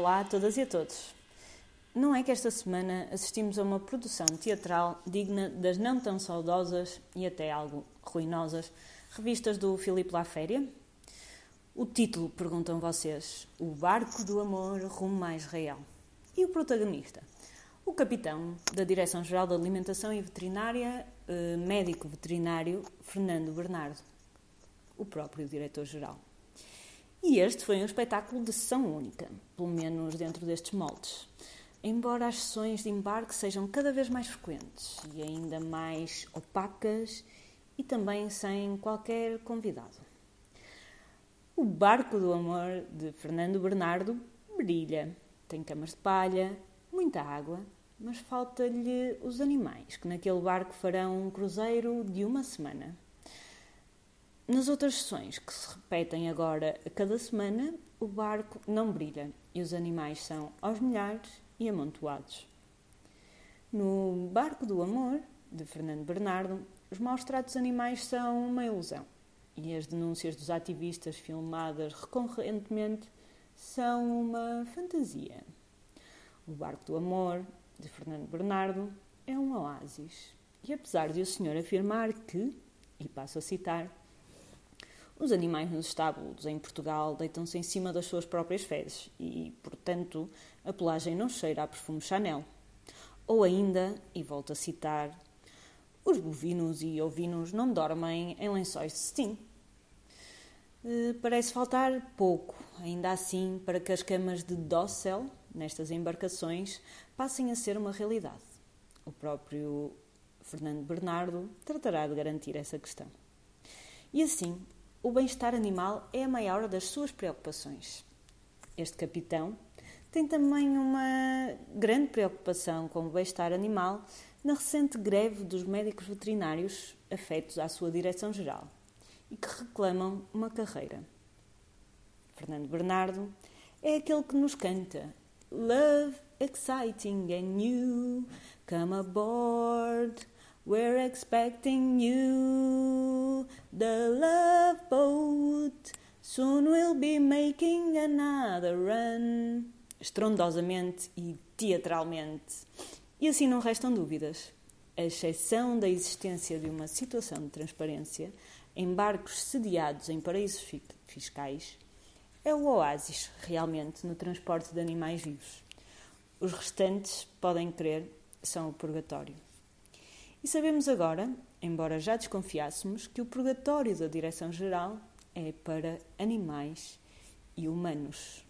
Olá a todas e a todos. Não é que esta semana assistimos a uma produção teatral digna das não tão saudosas e até algo ruinosas revistas do Filipe Laféria? O título, perguntam vocês, O Barco do Amor rumo mais real. E o protagonista? O capitão da Direção-Geral da Alimentação e Veterinária, eh, médico veterinário Fernando Bernardo, o próprio diretor-geral. E este foi um espetáculo de sessão única, pelo menos dentro destes moldes. Embora as sessões de embarque sejam cada vez mais frequentes e ainda mais opacas e também sem qualquer convidado. O Barco do Amor de Fernando Bernardo brilha. Tem camas de palha, muita água, mas falta-lhe os animais, que naquele barco farão um cruzeiro de uma semana. Nas outras sessões, que se repetem agora a cada semana, o barco não brilha e os animais são aos milhares e amontoados. No Barco do Amor, de Fernando Bernardo, os maus tratos animais são uma ilusão e as denúncias dos ativistas filmadas recorrentemente são uma fantasia. O Barco do Amor, de Fernando Bernardo, é um oásis. E apesar de o senhor afirmar que, e passo a citar, os animais nos estábulos em Portugal deitam-se em cima das suas próprias fezes e, portanto, a pelagem não cheira a perfume Chanel. Ou ainda, e volto a citar, os bovinos e ovinos não dormem em lençóis de cetim. Eh, parece faltar pouco, ainda assim, para que as camas de Dossel, nestas embarcações, passem a ser uma realidade. O próprio Fernando Bernardo tratará de garantir essa questão. E assim, o bem-estar animal é a maior das suas preocupações. Este capitão tem também uma grande preocupação com o bem-estar animal na recente greve dos médicos veterinários afetos à sua direção-geral e que reclamam uma carreira. Fernando Bernardo é aquele que nos canta Love, exciting and new, come aboard. We're expecting you, the love Soon we'll be making another run. Estrondosamente e teatralmente. E assim não restam dúvidas. A exceção da existência de uma situação de transparência em barcos sediados em paraísos fiscais, é o oásis realmente no transporte de animais vivos. Os restantes, podem crer, são o purgatório. E sabemos agora, embora já desconfiássemos, que o purgatório da Direção-Geral é para animais e humanos.